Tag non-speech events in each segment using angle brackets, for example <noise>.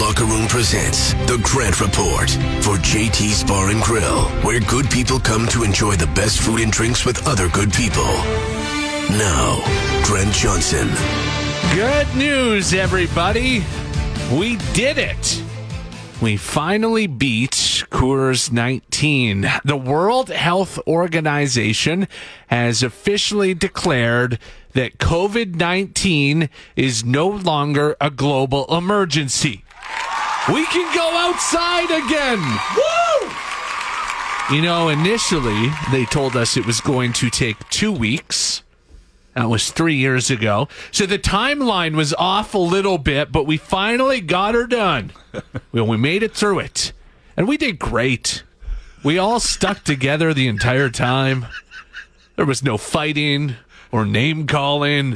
Locker Room presents The Grant Report for JT's Bar and Grill, where good people come to enjoy the best food and drinks with other good people. Now, Grant Johnson. Good news, everybody. We did it. We finally beat Coors 19. The World Health Organization has officially declared that COVID 19 is no longer a global emergency. We can go outside again. Woo! You know, initially they told us it was going to take two weeks. That was three years ago. So the timeline was off a little bit, but we finally got her done. <laughs> well, we made it through it. And we did great. We all stuck together the entire time. There was no fighting or name calling,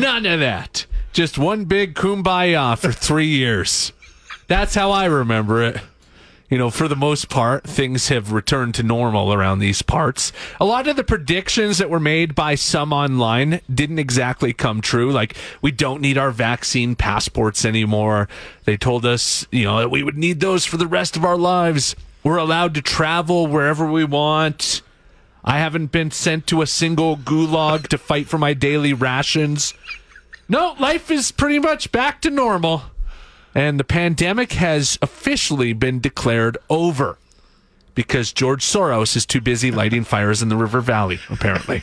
none of that. Just one big kumbaya for three years. That's how I remember it you know, for the most part, things have returned to normal around these parts. A lot of the predictions that were made by some online didn't exactly come true. Like, we don't need our vaccine passports anymore. They told us, you know, that we would need those for the rest of our lives. We're allowed to travel wherever we want. I haven't been sent to a single gulag to fight for my daily rations. No, life is pretty much back to normal and the pandemic has officially been declared over because George Soros is too busy lighting fires in the River Valley, apparently.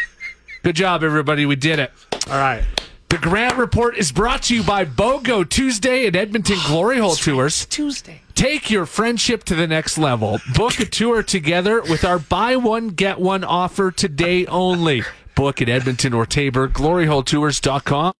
<laughs> Good job, everybody. We did it. All right. The Grant Report is brought to you by BOGO Tuesday at Edmonton oh, Glory Hole Tours. Tuesday. Take your friendship to the next level. Book a tour together with our buy one, get one offer today only. Book at Edmonton or Tabor, gloryholetours.com.